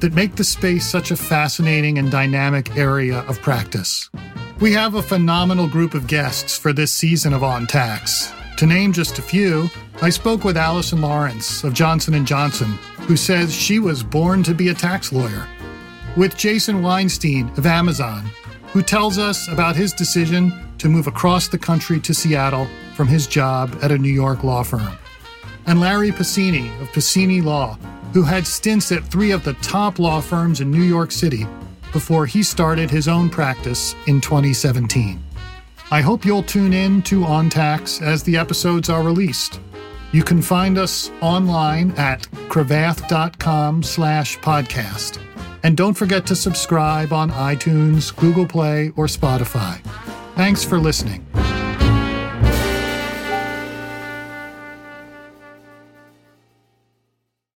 that make the space such a fascinating and dynamic area of practice. We have a phenomenal group of guests for this season of On Tax. To name just a few, I spoke with Allison Lawrence of Johnson & Johnson, who says she was born to be a tax lawyer. With Jason Weinstein of Amazon, who tells us about his decision to move across the country to Seattle from his job at a New York law firm. And Larry Pacini of Pacini Law, who had stints at three of the top law firms in New York City before he started his own practice in 2017. I hope you'll tune in to On Tax as the episodes are released. You can find us online at cravath.com slash podcast. And don't forget to subscribe on iTunes, Google Play, or Spotify. Thanks for listening.